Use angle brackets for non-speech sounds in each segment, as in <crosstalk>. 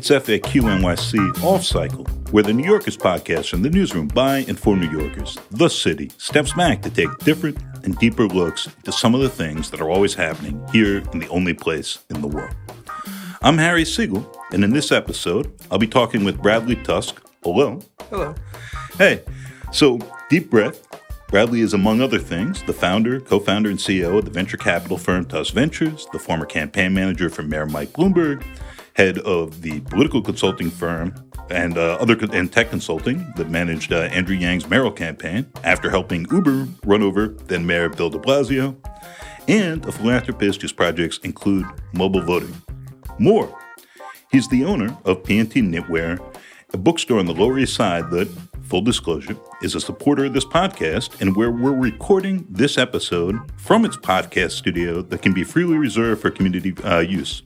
It's FAQ NYC Off Cycle, where the New Yorkers podcast from the newsroom by and for New Yorkers, the city, steps back to take different and deeper looks into some of the things that are always happening here in the only place in the world. I'm Harry Siegel, and in this episode, I'll be talking with Bradley Tusk. Oh, Hello. Hello. Hey, so deep breath. Bradley is, among other things, the founder, co founder, and CEO of the venture capital firm Tusk Ventures, the former campaign manager for Mayor Mike Bloomberg, head of the political consulting firm and uh, other co- and tech consulting that managed uh, Andrew Yang's mayoral campaign after helping Uber run over then Mayor Bill de Blasio, and a philanthropist whose projects include mobile voting. More. He's the owner of P&T Knitwear, a bookstore on the Lower East Side that, full disclosure, is a supporter of this podcast and where we're recording this episode from its podcast studio that can be freely reserved for community uh, use.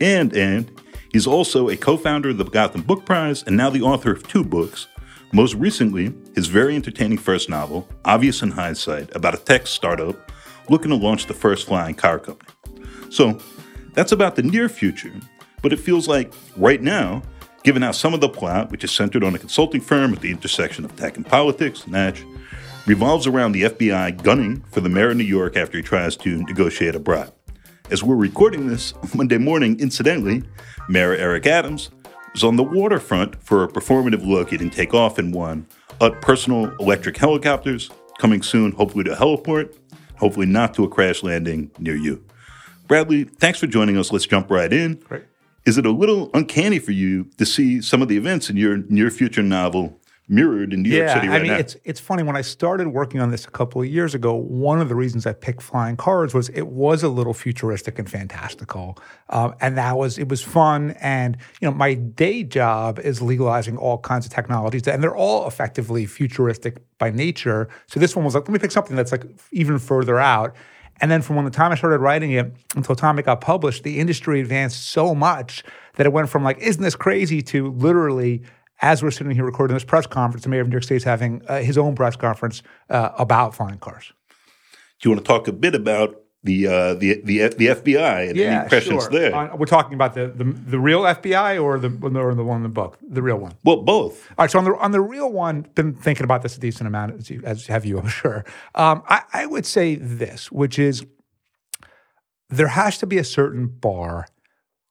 And, and, he's also a co founder of the Gotham Book Prize and now the author of two books. Most recently, his very entertaining first novel, Obvious in Hindsight, about a tech startup looking to launch the first flying car company. So, that's about the near future, but it feels like right now, given how some of the plot, which is centered on a consulting firm at the intersection of tech and politics, Natch, revolves around the FBI gunning for the mayor of New York after he tries to negotiate a bribe. As we're recording this Monday morning, incidentally, Mayor Eric Adams was on the waterfront for a performative look he didn't take off in one at personal electric helicopters, coming soon, hopefully to a heliport, hopefully not to a crash landing near you. Bradley, thanks for joining us. Let's jump right in. Great. Is it a little uncanny for you to see some of the events in your near future novel mirrored in New York City right I mean, now? it's it's funny when I started working on this a couple of years ago. One of the reasons I picked flying cars was it was a little futuristic and fantastical, um, and that was it was fun. And you know, my day job is legalizing all kinds of technologies, and they're all effectively futuristic by nature. So this one was like, let me pick something that's like even further out. And then from when the time I started writing it until the time it got published, the industry advanced so much that it went from like, isn't this crazy to literally, as we're sitting here recording this press conference, the mayor of New York State is having uh, his own press conference uh, about flying cars. Do you want to talk a bit about the uh, the the the FBI and any questions sure. there? Uh, we're talking about the, the the real FBI or the or the one in the book, the real one. well, both. All right, so on the on the real one, been thinking about this a decent amount, as, you, as have you, I'm <laughs> sure. Um, I, I would say this, which is there has to be a certain bar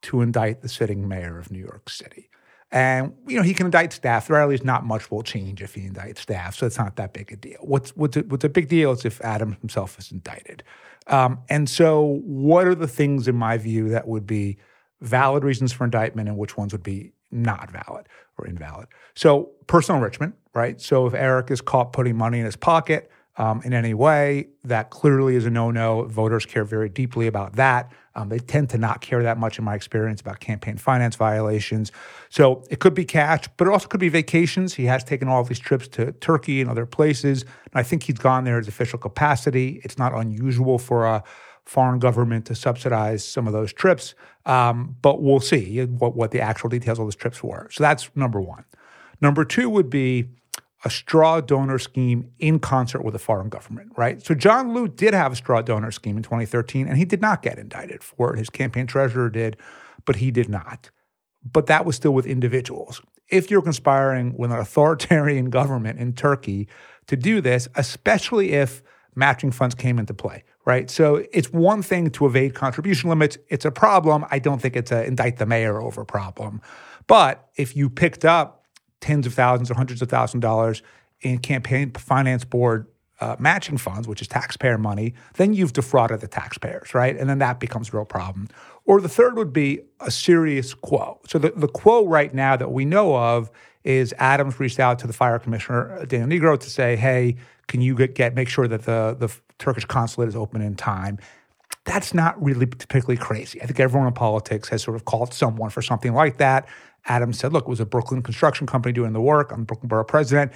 to indict the sitting mayor of New York City. And you know he can indict staff. There at least not much will change if he indicts staff, so it's not that big a deal. What's what's a, what's a big deal is if Adams himself is indicted. Um, and so, what are the things in my view that would be valid reasons for indictment, and which ones would be not valid or invalid? So, personal enrichment, right? So, if Eric is caught putting money in his pocket um, in any way, that clearly is a no-no. Voters care very deeply about that. Um, they tend to not care that much, in my experience, about campaign finance violations. So it could be cash, but it also could be vacations. He has taken all these trips to Turkey and other places. And I think he's gone there as official capacity. It's not unusual for a foreign government to subsidize some of those trips, um, but we'll see what, what the actual details of those trips were. So that's number one. Number two would be a straw donor scheme in concert with a foreign government, right? So John Liu did have a straw donor scheme in 2013, and he did not get indicted for it. His campaign treasurer did, but he did not. But that was still with individuals. If you're conspiring with an authoritarian <laughs> government in Turkey to do this, especially if matching funds came into play, right? So it's one thing to evade contribution limits. It's a problem. I don't think it's a indict the mayor over problem. But if you picked up tens of thousands or hundreds of thousands of dollars in campaign finance board uh, matching funds, which is taxpayer money, then you've defrauded the taxpayers, right? And then that becomes a real problem. Or the third would be a serious quo. So the, the quo right now that we know of is Adams reached out to the fire commissioner, Daniel Nigro, to say, hey, can you get, get make sure that the, the Turkish consulate is open in time? That's not really particularly crazy. I think everyone in politics has sort of called someone for something like that. Adams said, look, it was a Brooklyn construction company doing the work. I'm the Brooklyn Borough president.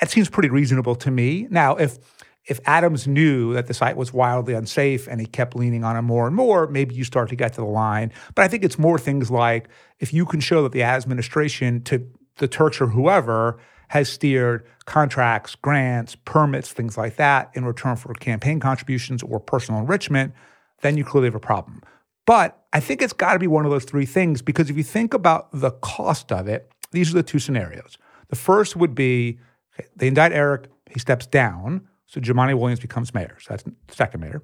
That seems pretty reasonable to me. Now, if if Adams knew that the site was wildly unsafe and he kept leaning on it more and more, maybe you start to get to the line. But I think it's more things like if you can show that the administration to the Turks or whoever has steered contracts, grants, permits, things like that in return for campaign contributions or personal enrichment, then you clearly have a problem. But I think it's got to be one of those three things because if you think about the cost of it, these are the two scenarios. The first would be they indict Eric, he steps down, so Jumaane Williams becomes mayor. So that's the second mayor.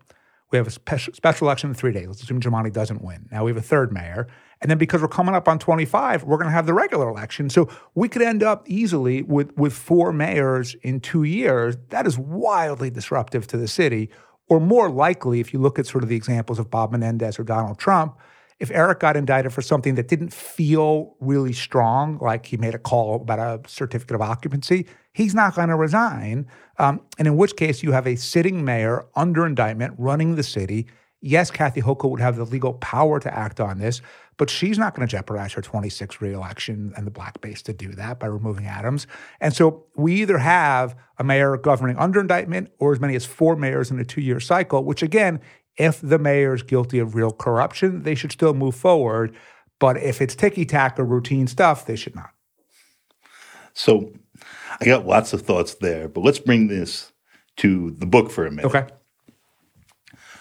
We have a special, election in three days. Let's assume Jumaane doesn't win. Now we have a third mayor. And then because we're coming up on 25, we're going to have the regular election. So we could end up easily with, with four mayors in two years. That is wildly disruptive to the city. Or more likely, if you look at sort of the examples of Bob Menendez or Donald Trump, if Eric got indicted for something that didn't feel really strong, like he made a call about a certificate of occupancy, he's not going to resign. Um, and in which case, you have a sitting mayor under indictment running the city. Yes, Kathy Hochul would have the legal power to act on this, but she's not going to jeopardize her 26 reelection and the black base to do that by removing Adams. And so we either have a mayor governing under indictment or as many as four mayors in a two year cycle, which again, if the mayor is guilty of real corruption, they should still move forward. But if it's ticky tack or routine stuff, they should not. So I got lots of thoughts there, but let's bring this to the book for a minute. Okay.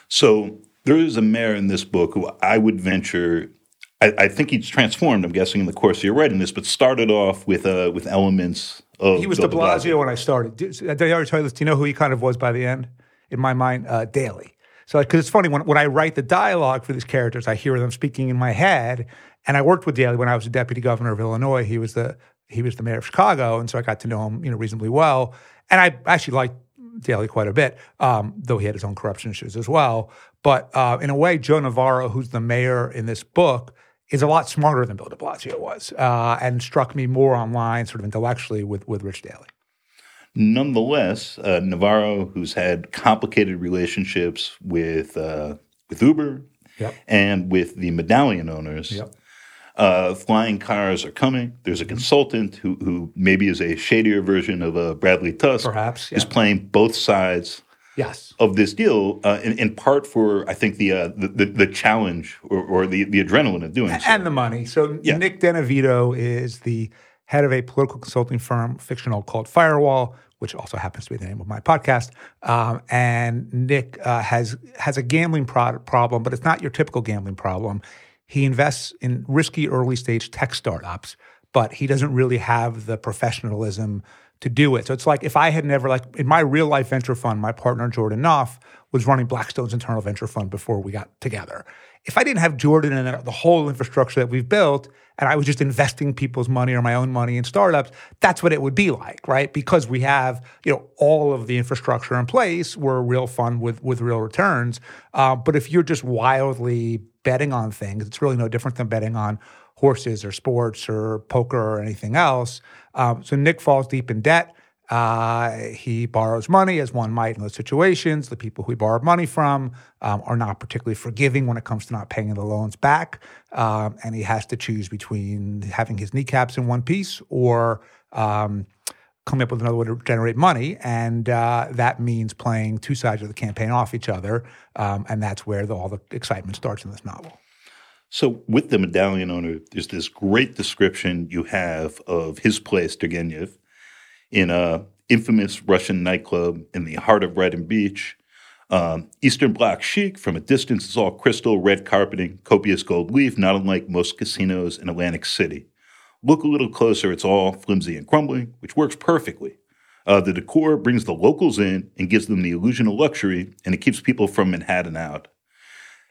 So there is a mayor in this book who I would venture. I, I think he's transformed. I'm guessing in the course of your writing this, but started off with uh, with elements of. He was De Blasio when I started. Did, did I already tell you this? Do you know who he kind of was by the end? In my mind, uh, Daley. So, because it's funny when when I write the dialogue for these characters, I hear them speaking in my head. And I worked with Daley when I was a deputy governor of Illinois. He was the he was the mayor of Chicago, and so I got to know him, you know, reasonably well. And I actually liked Daley quite a bit, um, though he had his own corruption issues as well. But uh, in a way, Joe Navarro, who's the mayor in this book, is a lot smarter than Bill De Blasio was, uh, and struck me more online, sort of intellectually, with with Rich Daley. Nonetheless, uh, Navarro, who's had complicated relationships with uh, with Uber yep. and with the medallion owners, yep. Uh, flying cars are coming. There's a mm-hmm. consultant who, who maybe is a shadier version of uh, Bradley Tusk. Perhaps yeah. is playing both sides. Yes. Of this deal, uh, in, in, part for I think the uh, the, the, the, challenge or, or, the, the adrenaline of doing and so. and the money. So yeah. Nick DeNavito is the head of a political consulting firm, fictional called Firewall, which also happens to be the name of my podcast. Um, and Nick uh, has has a gambling pro- problem, but it's not your typical gambling problem. He invests in risky early stage tech startups, but he doesn't really have the professionalism to do it. So it's like if I had never, like in my real life venture fund, my partner Jordan Nof was running Blackstone's internal venture fund before we got together. If I didn't have Jordan and the whole infrastructure that we've built, and I was just investing people's money or my own money in startups, that's what it would be like, right? Because we have, you know, all of the infrastructure in place, we're a real fund with with real returns. Uh, but if you're just wildly betting on things. It's really no different than betting on horses or sports or poker or anything else. Um, so Nick falls deep in debt. Uh, he borrows money, as one might in those situations. The people who he borrowed money from um, are not particularly forgiving when it comes to not paying the loans back. Um, and he has to choose between having his kneecaps in one piece or um, coming up with another way to generate money. And uh, that means playing two sides of the campaign off each other. Um, and that's where the, all the excitement starts in this novel. So, with the medallion owner, there's this great description you have of his place, Turgenev, in a infamous Russian nightclub in the heart of Brighton Beach. Um, Eastern Bloc chic, from a distance, is all crystal, red carpeting, copious gold leaf, not unlike most casinos in Atlantic City. Look a little closer, it's all flimsy and crumbling, which works perfectly. Uh, the decor brings the locals in and gives them the illusion of luxury, and it keeps people from Manhattan out.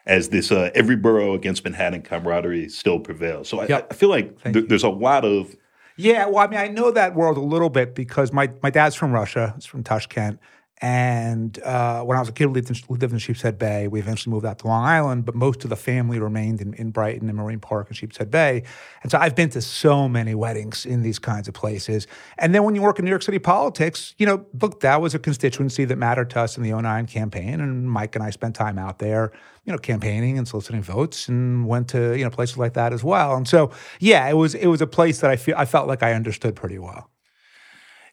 As this uh, every borough against Manhattan camaraderie still prevails. So I, yep. I feel like th- there's a lot of. Yeah, well, I mean, I know that world a little bit because my, my dad's from Russia, he's from Tashkent. And uh, when I was a kid, we lived in, lived in Sheepshead Bay. We eventually moved out to Long Island, but most of the family remained in, in Brighton and Marine Park and Sheepshead Bay. And so I've been to so many weddings in these kinds of places. And then when you work in New York City politics, you know, look, that was a constituency that mattered to us in the 09 campaign. And Mike and I spent time out there, you know, campaigning and soliciting votes and went to, you know, places like that as well. And so, yeah, it was, it was a place that I, feel, I felt like I understood pretty well.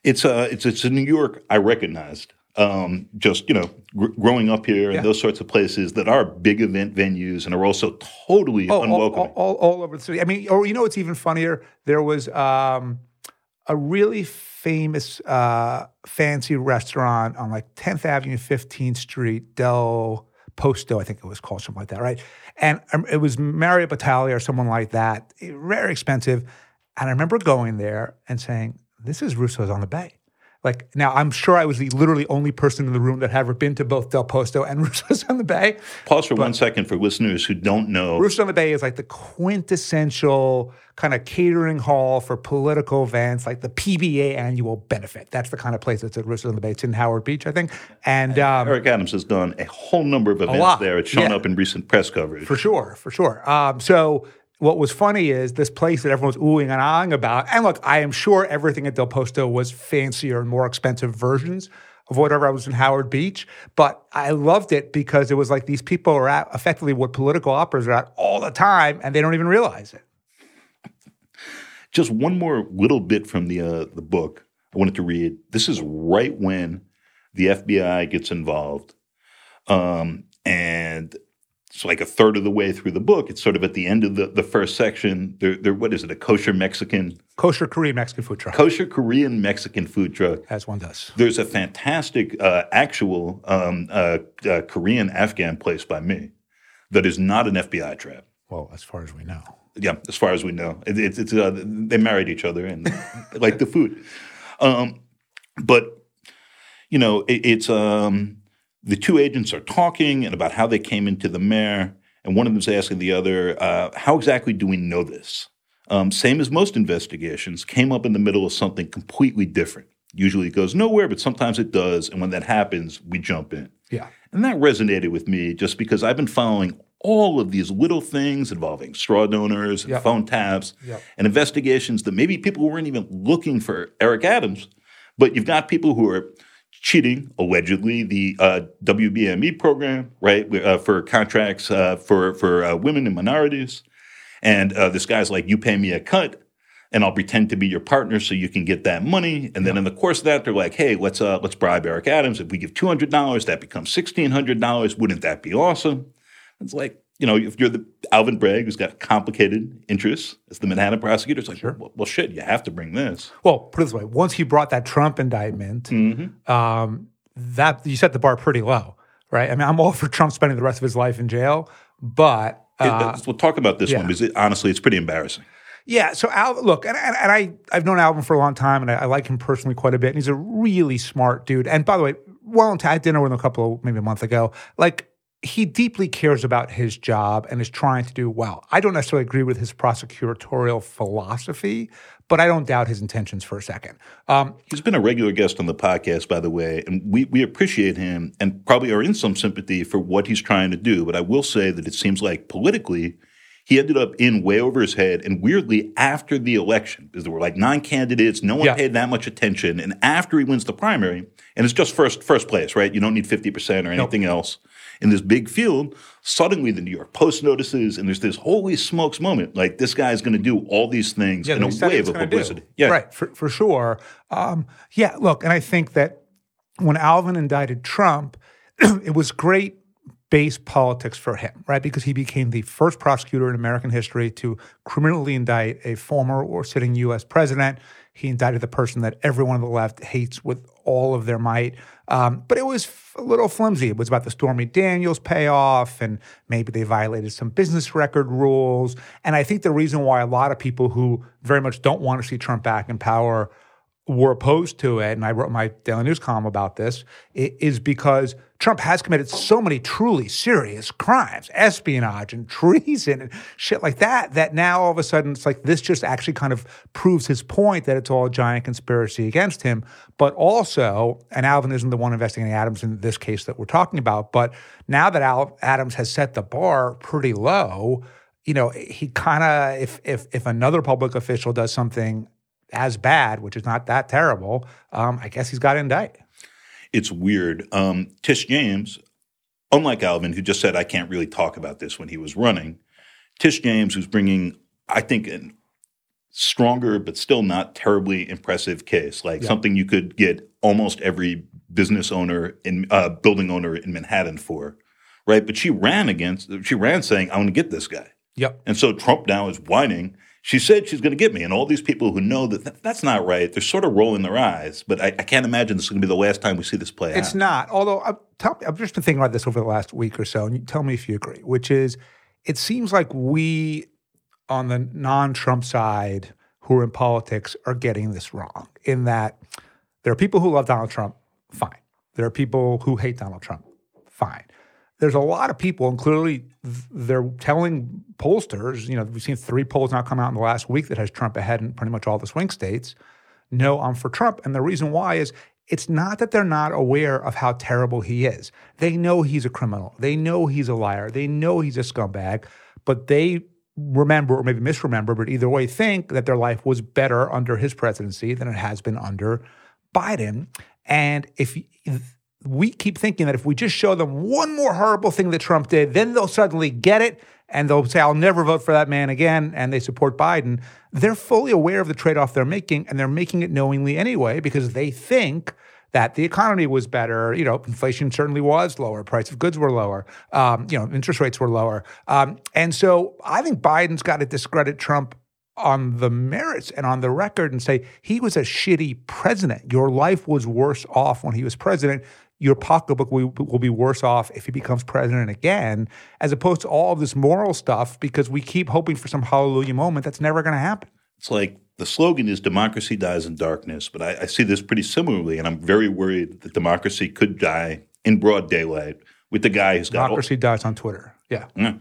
It's a, it's, it's a New York I recognized um, just you know gr- growing up here yeah. and those sorts of places that are big event venues and are also totally oh, unwelcoming. All, all, all, over the city. I mean, or you know, it's even funnier. There was um, a really famous uh, fancy restaurant on like 10th Avenue, 15th Street, Del Posto, I think it was called something like that, right? And um, it was Mario Batali or someone like that, very expensive. And I remember going there and saying, "This is Russo's on the Bay." Like now, I'm sure I was the literally only person in the room that had ever been to both Del Posto and <laughs> Russo's on the Bay. Pause for one second for listeners who don't know. Russo's on the Bay is like the quintessential kind of catering hall for political events, like the PBA annual benefit. That's the kind of place that's at Russo's on the Bay. It's in Howard Beach, I think. And um, Eric Adams has done a whole number of events there. It's shown Yeah. up in recent press coverage. For sure, for sure. Um, so what was funny is this place that everyone was oohing and ahhing about. And look, I am sure everything at Del Posto was fancier and more expensive versions of whatever I was in Howard Beach. But I loved it because it was like these people are at effectively what political operas are at all the time, and they don't even realize it. Just one more little bit from the uh, the book I wanted to read. This is right when the FBI gets involved, um, and it's like a third of the way through the book. It's sort of at the end of the, the first section. They're, they're, what is it? A kosher Mexican, Kosher Korean Mexican food truck, kosher Korean Mexican food truck. as one does. There's a fantastic uh, actual um, uh, uh, Korean Afghan place by me that is not an FBI trap. Well, as far as we know. Yeah, as far as we know, it, it's it's uh, they married each other and like the food, um, but you know it, it's um, the two agents are talking and about how they came into the mayor, and one of them's asking the other, uh, "How exactly do we know this?" Um, same as most investigations, came up in the middle of something completely different. Usually it goes nowhere, but sometimes it does, and when that happens, we jump in. Yeah. And that resonated with me just because I've been following all of these little things involving straw donors and Yep. phone taps Yep. and investigations that maybe people weren't even looking for Eric Adams, but you've got people who are cheating allegedly the uh, WBME program, right, uh, for contracts uh, for for uh, women and minorities, and uh, this guy's like, "You pay me a cut." And I'll pretend to be your partner so you can get that money. And then in the course of that, they're like, "Hey, let's uh, let's bribe Eric Adams. If we give two hundred dollars, that becomes sixteen hundred dollars. Wouldn't that be awesome?" It's like, you know, if you're the Alvin Bragg who's got complicated interests as the Manhattan prosecutor, it's like, well, well, shit, you have to bring this. Well, put it this way: once he brought that Trump indictment, um, that you set the bar pretty low, right? I mean, I'm all for Trump spending the rest of his life in jail, but It- uh, we'll talk about this yeah. one because it, honestly, it's pretty embarrassing. yeah. So Al, look, and, and, and I I've known Alvin for a long time, and I, I like him personally quite a bit. And he's a really smart dude. And by the way, well, I had dinner with him a couple, maybe a month ago. Like he deeply cares about his job and is trying to do well. I don't necessarily agree with his prosecutorial philosophy, but I don't doubt his intentions for a second. Um, He's been a regular guest on the podcast, by the way, and we, we appreciate him and probably are in some sympathy for what he's trying to do. But I will say that it seems like politically, he ended up in way over his head. And weirdly, after the election, because there were like nine candidates, no one Yeah. paid that much attention. And after he wins the primary, and it's just first first place, right? You don't need 50% or anything else. In this big field, suddenly the New York Post notices, and there's this holy smokes moment. Like this guy's going to do all these things in a he said he wave of gonna do. publicity. Yeah, Right, for, for sure. Um, yeah, look, and I think that when Alvin indicted Trump, <clears throat> it was great base politics for him, right? Because he became the first prosecutor in American history to criminally indict a former or sitting U.S. president. He indicted the person that everyone on the left hates with all of their might. Um, but it was a little flimsy. It was about the Stormy Daniels payoff, and maybe they violated some business record rules. And I think the reason why a lot of people who very much don't want to see Trump back in power were opposed to it, and I wrote my Daily News column about this, is because Trump has committed so many truly serious crimes, espionage and treason and shit like that, that now all of a sudden it's like this just actually kind of proves his point that it's all a giant conspiracy against him. But also, and Alvin isn't the one investigating Adams in this case that we're talking about, but now that Al Adams has set the bar pretty low, you know, he kind of if if if another public official does something as bad, which is not that terrible, um, I guess he's got to indict. It's weird. Um, Tish James, unlike Alvin, who just said, I can't really talk about this when he was running, Tish James, who's bringing, I think, a stronger but still not terribly impressive case, like something you could get almost every business owner in uh, building owner in Manhattan for, right? But she ran against, she ran saying, I want to get this guy. Yep. And so Trump now is whining. She said she's going to get me. And all these people who know that th- that's not right, they're sort of rolling their eyes. But I, I can't imagine this is going to be the last time we see this play It's out. not. Although I've, tell, I've just been thinking about this over the last week or so, and you tell me if you agree. Which is, it seems like we on the non-Trump side who are in politics are getting this wrong. In that there are people who love Donald Trump, fine. There are people who hate Donald Trump, fine. There's a lot of people, and clearly they're telling pollsters. You know, we've seen three polls now come out in the last week that has Trump ahead in pretty much all the swing states. No, I'm for Trump, and the reason why is it's not that they're not aware of how terrible he is. They know he's a criminal. They know he's a liar. They know he's a scumbag, but they remember or maybe misremember, but either way, think that their life was better under his presidency than it has been under Biden. And if, if we keep thinking that if we just show them one more horrible thing that Trump did, then they'll suddenly get it and they'll say, I'll never vote for that man again. And they support Biden. They're fully aware of the trade off they're making and they're making it knowingly anyway because they think that the economy was better. You know, inflation certainly was lower. Price of goods were lower. Um, you know, interest rates were lower. Um, and so I think Biden's got to discredit Trump on the merits and on the record and say he was a shitty president. Your life was worse off when he was president. Your pocketbook will, will be worse off if he becomes president again, as opposed to all of this moral stuff because we keep hoping for some hallelujah moment that's never going to happen. It's like the slogan is democracy dies in darkness, but I, I see this pretty similarly, and I'm very worried that democracy could die in broad daylight with the guy who's got Democracy dies on Twitter. Yeah. Yeah.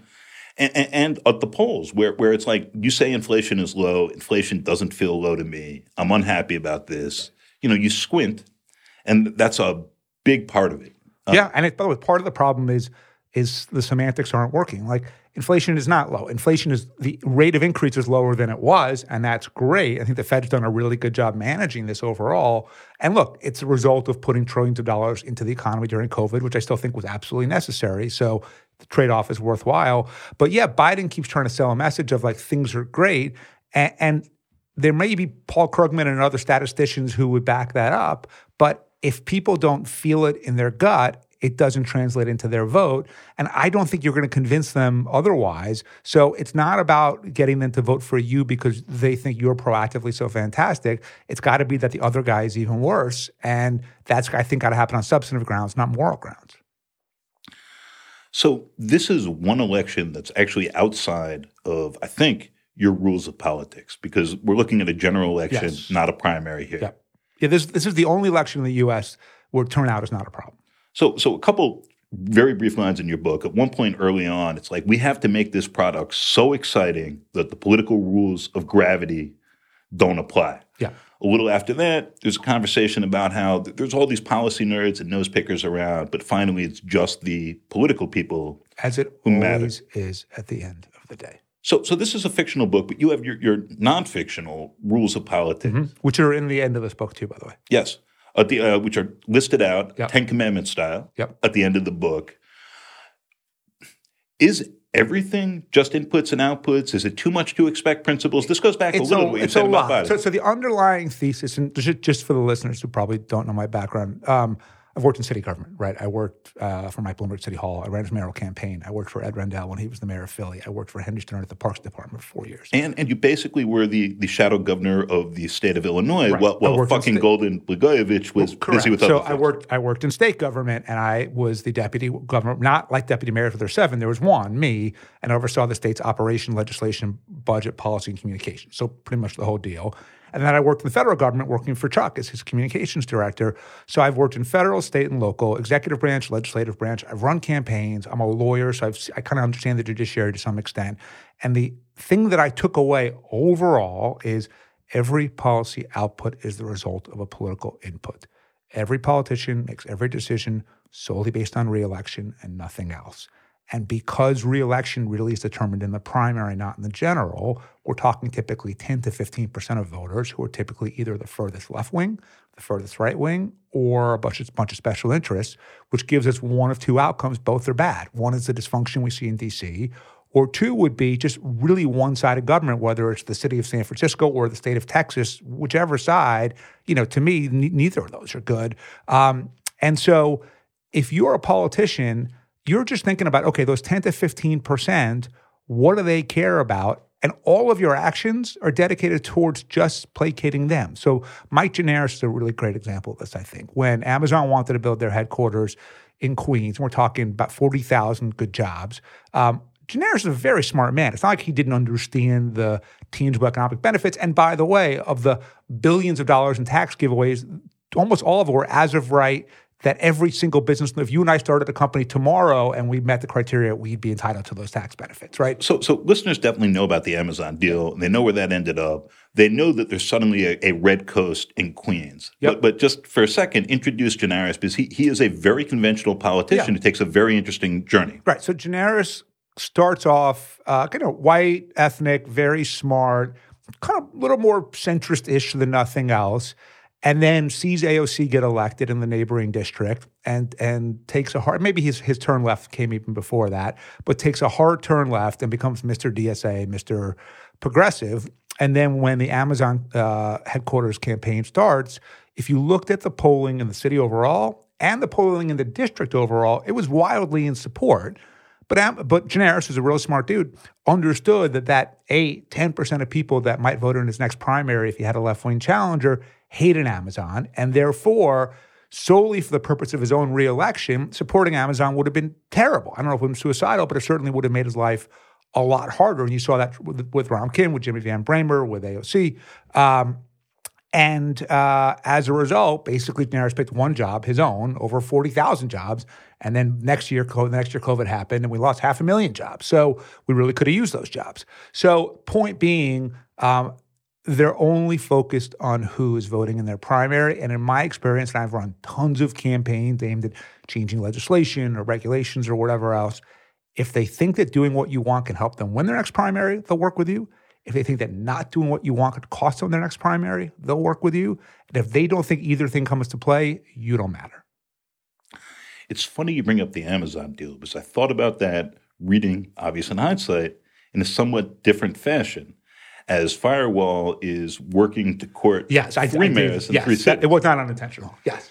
And, and, and at the polls, where, where it's like you say inflation is low, inflation doesn't feel low to me. I'm unhappy about this. You know, you squint, and that's a big part of it. Um, yeah, and it, by the way, part of the problem is is the semantics aren't working. Like inflation is not low. Inflation is the rate of increase is lower than it was, and that's great. I think the Fed's done a really good job managing this overall. And look, it's a result of putting trillions of dollars into the economy during COVID, which I still think was absolutely necessary. So the trade-off is worthwhile. But yeah, Biden keeps trying to sell a message of like things are great, and, and there may be Paul Krugman and other statisticians who would back that up, but if people don't feel it in their gut, it doesn't translate into their vote. And I don't think you're going to convince them otherwise. So it's not about getting them to vote for you because they think you're proactively so fantastic. It's got to be that the other guy is even worse. And that's, I think, got to happen on substantive grounds, not moral grounds. So this is one election that's actually outside of, I think, your rules of politics because we're looking at a general election, Yes. not a primary here. Yeah. Yeah, this, this is the only election in the U.S. where turnout is not a problem. So, so a couple very brief lines in your book. At one point early on, it's like we have to make this product so exciting that the political rules of gravity don't apply. Yeah. A little after that, there's a conversation about how th- there's all these policy nerds and nose pickers around, but finally it's just the political people. As it Who matter. always is at the end of the day, So, so this is a fictional book, but you have your, your non-fictional rules of politics. which are in the end of this book, too, by the way. Yes, at the uh, which are listed out, Yep. Ten Commandments style, Yep. at the end of the book. Is everything just inputs and outputs? Is it too much to expect principles? This goes back a little what it's a lot. So, so the underlying thesis, and just, just for the listeners who probably don't know my background, um, I've worked in city government, right? I worked uh, for Mike Bloomberg City Hall. I ran his mayoral campaign. I worked for Ed Rendell when he was the mayor of Philly. I worked for Henry Stern at the Parks Department for four years. and and you basically were the, the shadow governor of the state of Illinois, Right. while, while fucking Golden Blagojevich was busy with other so I worked. I worked in state government, and I was the deputy governor, not like deputy mayor for their seven. There was one, me, and I oversaw the state's operation, legislation, budget, policy, and communication. So pretty much the whole deal. And then I worked in the federal government, working for Chuck as his communications director. So I've worked in federal, state, and local, executive branch, legislative branch. I've run campaigns. I'm a lawyer, so I've, I kind of understand the judiciary to some extent. And the thing that I took away overall is every policy output is the result of a political input. Every politician makes every decision solely based on reelection and nothing else. And because reelection really is determined in the primary, not in the general, we're talking typically 10 to 15% of voters who are typically either the furthest left wing, the furthest right wing, or a bunch of, bunch of special interests, which gives us one of two outcomes. Both are bad. One is the dysfunction we see in DC, or two would be just really one sided government, whether it's the city of San Francisco or the state of Texas, whichever side, you know, to me, n- neither of those are good. Um, and so if you're a politician, you're just thinking about, okay, those 10 to 15%, what do they care about? and all of your actions are dedicated towards just placating them. So Mike Gianaris is a really great example of this, I think. When Amazon wanted to build their headquarters in Queens, we're talking about 40,000 good jobs. Um, is a very smart man. It's not like he didn't understand the tangible economic benefits. And by the way, of the billions of dollars in tax giveaways, almost all of them were as of right that every single business, if you and I started a company tomorrow and we met the criteria, we'd be entitled to those tax benefits, right? So, so listeners definitely know about the Amazon deal. They know where that ended up. They know that there's suddenly a, a red coast in Queens. Yep. But, but just for a second, introduce Gianaris because he, he is a very conventional politician Yeah. who takes a very interesting journey. Right. So Gianaris starts off uh, kind of white, ethnic, very smart, kind of a little more centrist-ish than nothing else, and then sees AOC get elected in the neighboring district and and takes a hard maybe his his turn left came even before that, but takes a hard turn left and becomes Mr. DSA, Mr. Progressive. And then when the Amazon uh, headquarters campaign starts, if you looked at the polling in the city overall and the polling in the district overall, it was wildly in support. But but Gianaris, who's a real smart dude, understood that that eight, 10% of people that might vote in his next primary if he had a left wing challenger hated Amazon. And therefore, solely for the purpose of his own reelection, supporting Amazon would have been terrible. I don't know if it was suicidal, but it certainly would have made his life a lot harder. And you saw that with, with Ron Kim, with Jimmy Van Bramer, with AOC. Um, and uh, as a result, basically, Gianaris picked one job, his own, over 40,000 jobs. And then next year, COVID, the next year, COVID happened and we lost half a million jobs. So we really could have used those jobs. So, point being, um, they're only focused on who is voting in their primary. And in my experience, and I've run tons of campaigns aimed at changing legislation or regulations or whatever else, if they think that doing what you want can help them win their next primary, they'll work with you. If they think that not doing what you want could cost them their next primary, they'll work with you. And if they don't think either thing comes to play, you don't matter. It's funny you bring up the Amazon deal because I thought about that reading, obvious in hindsight, in a somewhat different fashion. As Firewall is working to court Yes, I, three I mayors and Yes, three cities. it was not unintentional. Yes.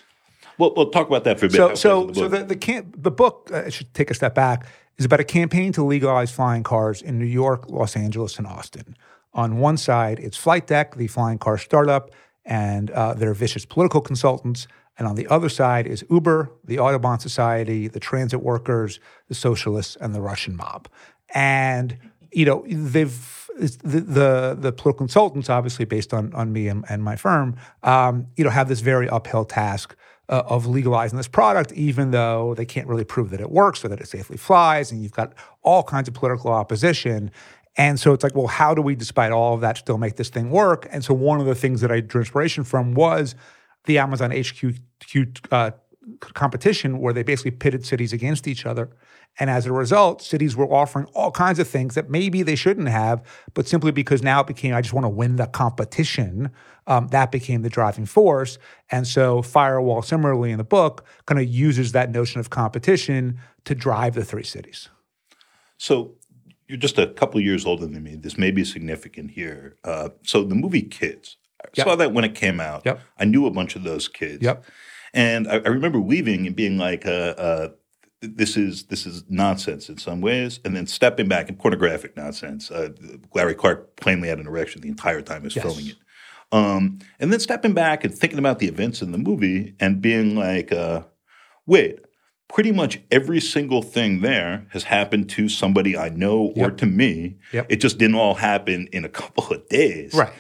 Well, we'll talk about that for a bit. So, so, through so the the, camp, the book uh, I should take a step back is about a campaign to legalize flying cars in New York, Los Angeles, and Austin. On one side, it's Flight Deck, the flying car startup, and uh, their vicious political consultants. And on the other side is Uber, the Audubon Society, the transit workers, the socialists, and the Russian mob. And you know they've the, the the political consultants, obviously based on on me and, and my firm, um, you know, have this very uphill task uh, of legalizing this product, even though they can't really prove that it works or that it safely flies, and you've got all kinds of political opposition. And so it's like, well, how do we, despite all of that, still make this thing work? And so one of the things that I drew inspiration from was the Amazon HQ uh, competition, where they basically pitted cities against each other. And as a result, cities were offering all kinds of things that maybe they shouldn't have, but simply because now it became, I just want to win the competition, um, that became the driving force. And so Firewall, similarly in the book, kind of uses that notion of competition to drive the three cities. So you're just a couple years older than me. This may be significant here. Uh, so the movie Kids, I Yep. saw that when it came out. Yep. I knew a bunch of those kids. Yep. And I, I remember leaving and being like, uh, uh, "This is this is nonsense in some ways," and then stepping back and pornographic nonsense. Uh, Larry Clark plainly had an erection the entire time he was Yes. filming it. Um, and then stepping back and thinking about the events in the movie and being like, uh, "Wait." Pretty much every single thing there has happened to somebody I know or Yep. to me. Yep. It just didn't all happen in a couple of days. Right.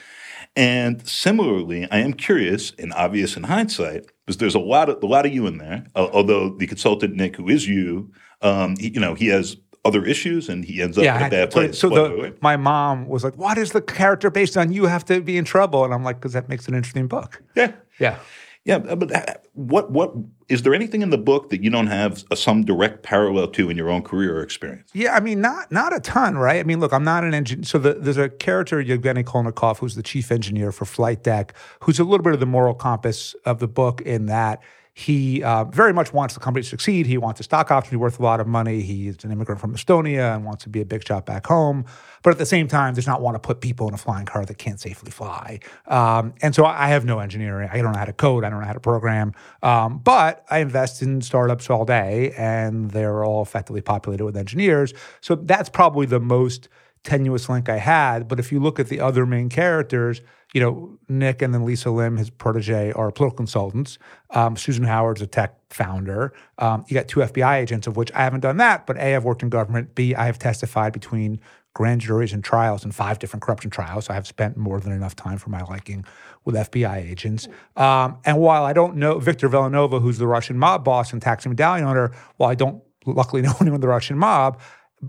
And similarly, I am curious and obvious in hindsight because there's a lot of a lot of you in there. Uh, although the consultant Nick, who is you, um, he, you know, he has other issues and he ends up Yeah, in a bad had to put it- place. so the, wait, my mom was like, "Why does the character based on you have to be in trouble?" And I'm like, "Because that makes an interesting book." yeah, Yeah. Yeah. But uh, what what is there anything in the book that you don't have a, some direct parallel to in your own career or experience? Yeah, I mean, not not a ton, right? I mean, look, I'm not an engineer. So the, there's a character, Yevgeny Kolnikov, who's the chief engineer for Flight Deck, who's a little bit of the moral compass of the book in that he uh, very much wants the company to succeed. He wants a stock option to be worth a lot of money. He's an immigrant from Estonia and wants to be a big shot back home. But at the same time, does not want to put people in a flying car that can't safely fly. Um, and so I have no engineering. I don't know how to code. I don't know how to program. Um, but I invest in startups all day, and they're all effectively populated with engineers. So that's probably the most tenuous link I had. But if you look at the other main characters, you know, Nick and then Lisa Lim, his protege, are political consultants. Um, Susan Howard's a tech founder. Um, you got two FBI agents, of which I haven't done that, but A, I've worked in government. B, I have testified between grand juries and trials and five different corruption trials. So I have spent more than enough time for my liking with FBI agents. Um, and while I don't know Victor Villanova, who's the Russian mob boss and taxi medallion owner, while I don't luckily <laughs> know anyone in the Russian mob,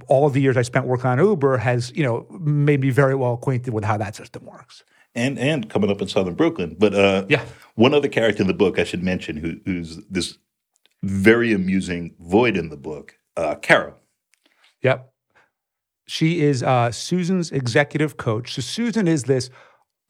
all the years I spent working on Uber has, you know, made me very well acquainted with how that system works and and coming up in Southern Brooklyn. But uh, yeah, one other character in the book I should mention who, who's this very amusing void in the book, uh, Carol. Yep, she is uh, Susan's executive coach. So Susan is this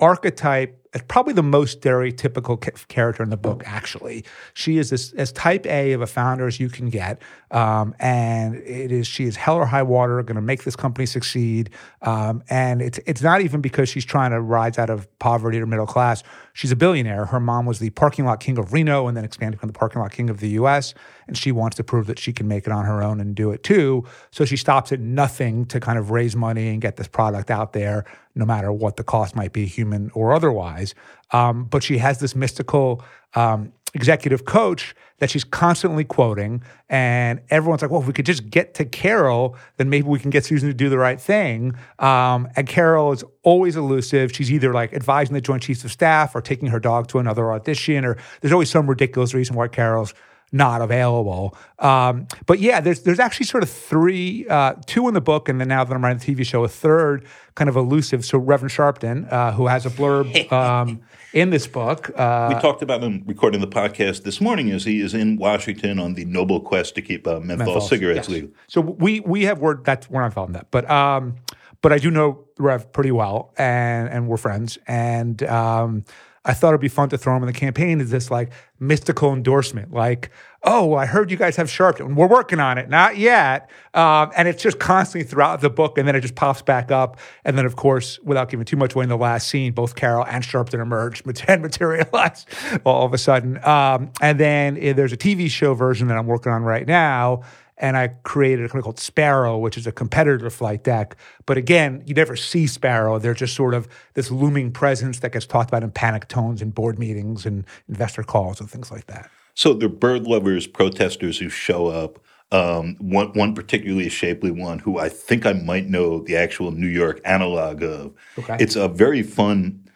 archetype probably the most stereotypical character in the book. Actually, she is this as type A of a founder as you can get, um, and it is she is hell or high water going to make this company succeed. Um, and it's it's not even because she's trying to rise out of poverty or middle class. She's a billionaire. Her mom was the parking lot king of Reno, and then expanded from the parking lot king of the U.S. And she wants to prove that she can make it on her own and do it too. So she stops at nothing to kind of raise money and get this product out there, no matter what the cost might be, human or otherwise. Um, but she has this mystical um, executive coach that she's constantly quoting. And everyone's like, well, if we could just get to Carol, then maybe we can get Susan to do the right thing. Um, and Carol is always elusive. She's either like advising the Joint Chiefs of Staff or taking her dog to another audition, or there's always some ridiculous reason why Carol's not available. Um, but yeah, there's there's actually sort of three, uh, two in the book, and then now that I'm writing the TV show, a third kind of elusive. So Reverend Sharpton, uh, who has a blurb <laughs> um, in this book, uh, we talked about him recording the podcast this morning as he is in Washington on the noble quest to keep uh, menthol, menthol, cigarettes yes. legal. So we we have word that we're not involved in that, but. Um, but I do know Rev pretty well, and and we're friends. And um, I thought it'd be fun to throw him in the campaign as this like mystical endorsement, like, oh, I heard you guys have Sharpton. We're working on it, not yet. Um, and it's just constantly throughout the book, and then it just pops back up. And then, of course, without giving too much away in the last scene, both Carol and Sharpton emerge <laughs> and materialize all of a sudden. Um, and then uh, there's a TV show version that I'm working on right now and I created a company called Sparrow, which is a competitor to Flight Deck. But again, you never see Sparrow. They're just sort of this looming presence that gets talked about in panic tones in board meetings and investor calls and things like that. So they're bird lovers, protesters who show up. Um, one, one particularly shapely one who I think I might know the actual New York analog of. Okay. It's a very fun,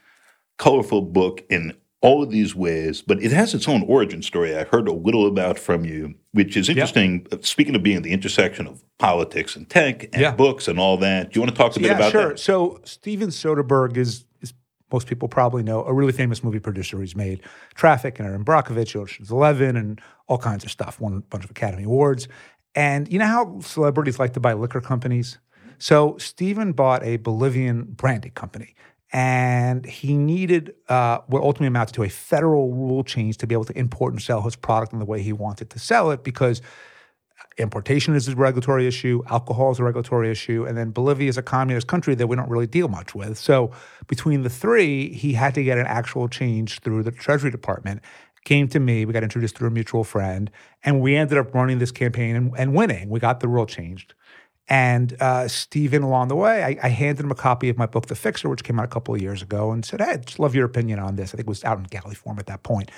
colorful book in all of these ways, but it has its own origin story. I heard a little about from you, which is interesting. Yep. Speaking of being the intersection of politics and tech and yeah. books and all that, do you want to talk a bit about? yeah, about sure. that? So Steven Soderbergh is, is most people probably know a really famous movie producer. He's made Traffic and Erin Brockovich, Ocean's Eleven, and all kinds of stuff. Won a bunch of Academy Awards. And you know how celebrities like to buy liquor companies? So Steven bought a Bolivian brandy company and he needed uh, what ultimately amounted to a federal rule change to be able to import and sell his product in the way he wanted to sell it because importation is a regulatory issue, alcohol is a regulatory issue, and then Bolivia is a communist country that we don't really deal much with. So between the three, he had to get an actual change through the Treasury Department. Came to me, we got introduced through a mutual friend, and we ended up running this campaign and, and winning. We got the rule changed. And uh, Steven, along the way, I, I, handed him a copy of my book, The Fixer, which came out a couple of years ago, and said, Hey, I just love your opinion on this. I think it was out in galley form at that point.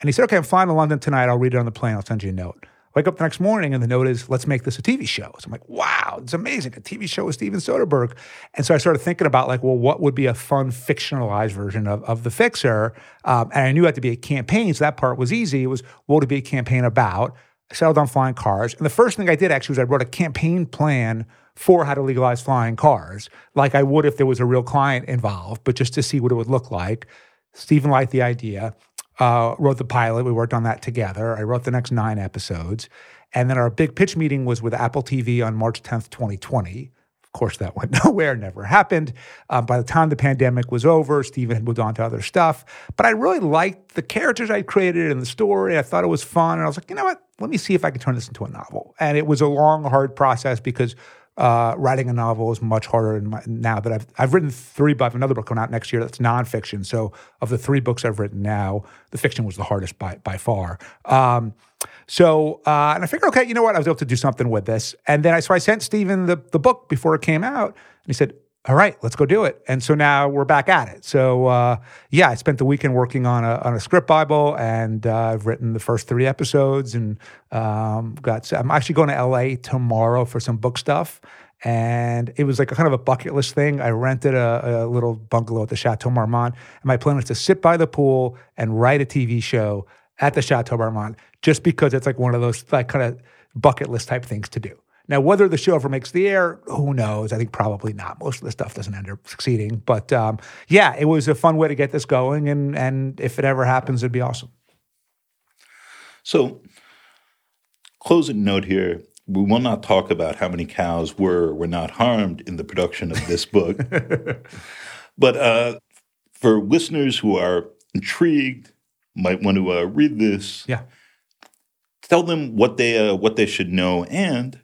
And he said, Okay, I'm flying to London tonight. I'll read it on the plane. I'll send you a note. Wake up the next morning, and the note is, Let's make this a TV show. So I'm like, Wow, it's amazing. A TV show with Steven Soderbergh. And so I started thinking about, like, well, what would be a fun fictionalized version of, of The Fixer? Um, and I knew it had to be a campaign, so that part was easy. It was, what would it be a campaign about? I settled on flying cars. And the first thing I did actually was I wrote a campaign plan for how to legalize flying cars, like I would if there was a real client involved, but just to see what it would look like. Steven liked the idea, uh, wrote the pilot. We worked on that together. I wrote the next nine episodes. And then our big pitch meeting was with Apple TV on March 10th, 2020. Of course, that went <laughs> nowhere, never happened. Uh, by the time the pandemic was over, Steven had moved on to other stuff. But I really liked the characters I created and the story. I thought it was fun. And I was like, you know what? Let me see if I can turn this into a novel. And it was a long, hard process because uh, writing a novel is much harder my, now that I've I've written three, but I have another book coming out next year that's nonfiction. So of the three books I've written now, the fiction was the hardest by by far. Um, So, uh, and I figured, okay, you know what? I was able to do something with this. And then I, so I sent Steven the, the book before it came out. And he said, all right, let's go do it. And so now we're back at it. So uh, yeah, I spent the weekend working on a on a script bible, and uh, I've written the first three episodes, and um, got. I'm actually going to L.A. tomorrow for some book stuff, and it was like a kind of a bucket list thing. I rented a, a little bungalow at the Chateau Marmont, and my plan was to sit by the pool and write a TV show at the Chateau Marmont, just because it's like one of those like kind of bucket list type things to do. Now, whether the show ever makes the air, who knows? I think probably not. Most of the stuff doesn't end up succeeding. But um, yeah, it was a fun way to get this going. And, and if it ever happens, it'd be awesome. So, closing note here we will not talk about how many cows were were not harmed in the production of this book. <laughs> but uh, for listeners who are intrigued, might want to uh, read this. Yeah. Tell them what they uh, what they should know and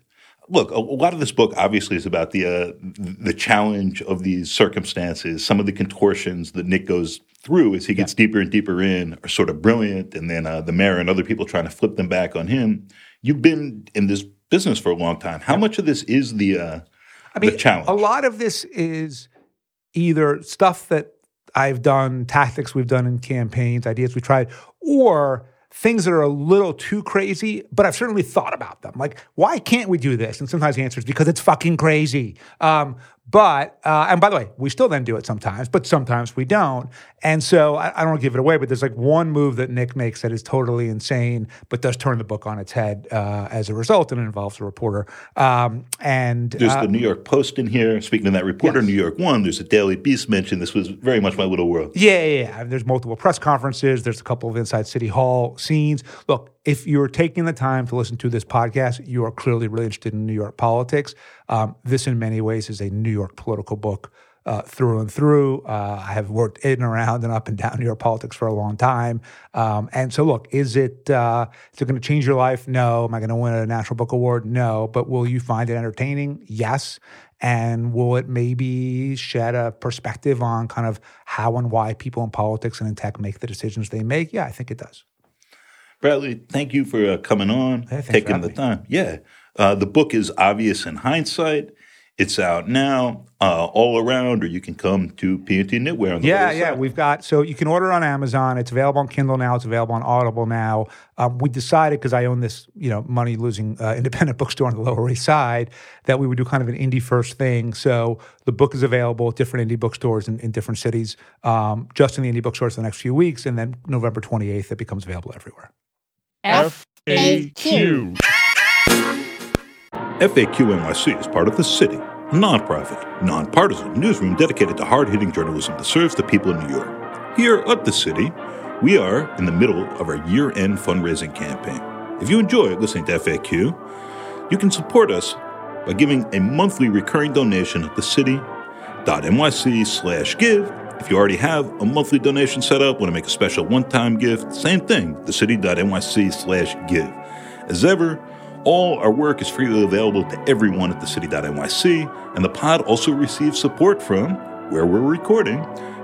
look, a, lot of this book obviously is about the uh, the challenge of these circumstances. Some of the contortions that Nick goes through as he gets yeah. deeper and deeper in are sort of brilliant, and then uh, the mayor and other people trying to flip them back on him. You've been in this business for a long time. How yeah. much of this is the uh, I mean, challenge? A lot of this is either stuff that I've done, tactics we've done in campaigns, ideas we tried, or things that are a little too crazy, but I've certainly thought about them. Like, why can't we do this? And sometimes the answer is because it's fucking crazy. Um, but, uh, and by the way, we still then do it sometimes, but sometimes we don't. And so I, I don't give it away, but there's like one move that Nick makes that is totally insane, but does turn the book on its head uh, as a result, and it involves a reporter. Um, and there's uh, the New York Post in here. Speaking of that reporter, yes. New York One, there's a Daily Beast mentioned. This was very much my little world. Yeah, yeah, yeah. There's multiple press conferences. There's a couple of inside City Hall scenes. Look, if you're taking the time to listen to this podcast, you are clearly really interested in New York politics. Um, this, in many ways, is a New York political book uh, through and through. Uh, I have worked in and around and up and down <laughs> New York politics for a long time. Um, and so, look, is it uh, is it going to change your life? No. Am I going to win a National Book Award? No. But will you find it entertaining? Yes. And will it maybe shed a perspective on kind of how and why people in politics and in tech make the decisions they make? Yeah, I think it does. Bradley, thank you for uh, coming on, hey, taking the time. Yeah. Uh, the book is obvious in hindsight. It's out now, uh, all around, or you can come to P&T Knitwear. On the yeah, yeah, we've got so you can order on Amazon. It's available on Kindle now. It's available on Audible now. Um, we decided because I own this, you know, money losing uh, <laughs> independent bookstore on the Lower East Side that we would do kind of an indie first thing. So the book is available at different indie bookstores in, in different cities, um, just in the indie bookstores for the next few weeks, and then November twenty eighth, it becomes available everywhere. FAQ. FAQ NYC is part of The City, a nonprofit, nonpartisan newsroom dedicated to hard hitting journalism that serves the people of New York. Here at The City, we are in the middle of our year end fundraising campaign. If you enjoy listening to FAQ, you can support us by giving a monthly recurring donation at thecity.nyc slash give. If you already have a monthly donation set up, want to make a special one-time gift, same thing, thecity.nyc slash give. As ever, all our work is freely available to everyone at thecity.nyc, and the pod also receives support from where we're recording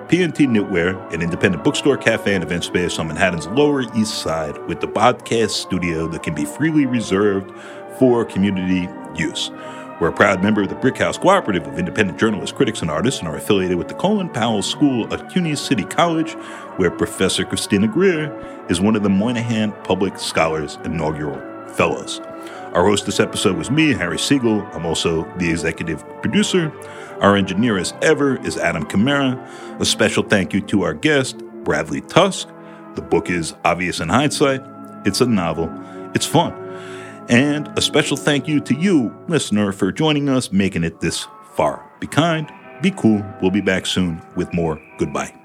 P&T Knitwear, an independent bookstore, cafe, and event space on Manhattan's Lower East Side with the podcast studio that can be freely reserved for community use. We're a proud member of the Brickhouse Cooperative of Independent Journalists, Critics, and Artists, and are affiliated with the Colin Powell School at CUNY City College, where Professor Christina Greer is one of the Moynihan Public Scholars Inaugural Fellows. Our host this episode was me, Harry Siegel. I'm also the executive producer. Our engineer, as ever, is Adam Kamara. A special thank you to our guest, Bradley Tusk. The book is Obvious in Hindsight. It's a novel. It's fun. And a special thank you to you, listener, for joining us, making it this far. Be kind, be cool. We'll be back soon with more. Goodbye.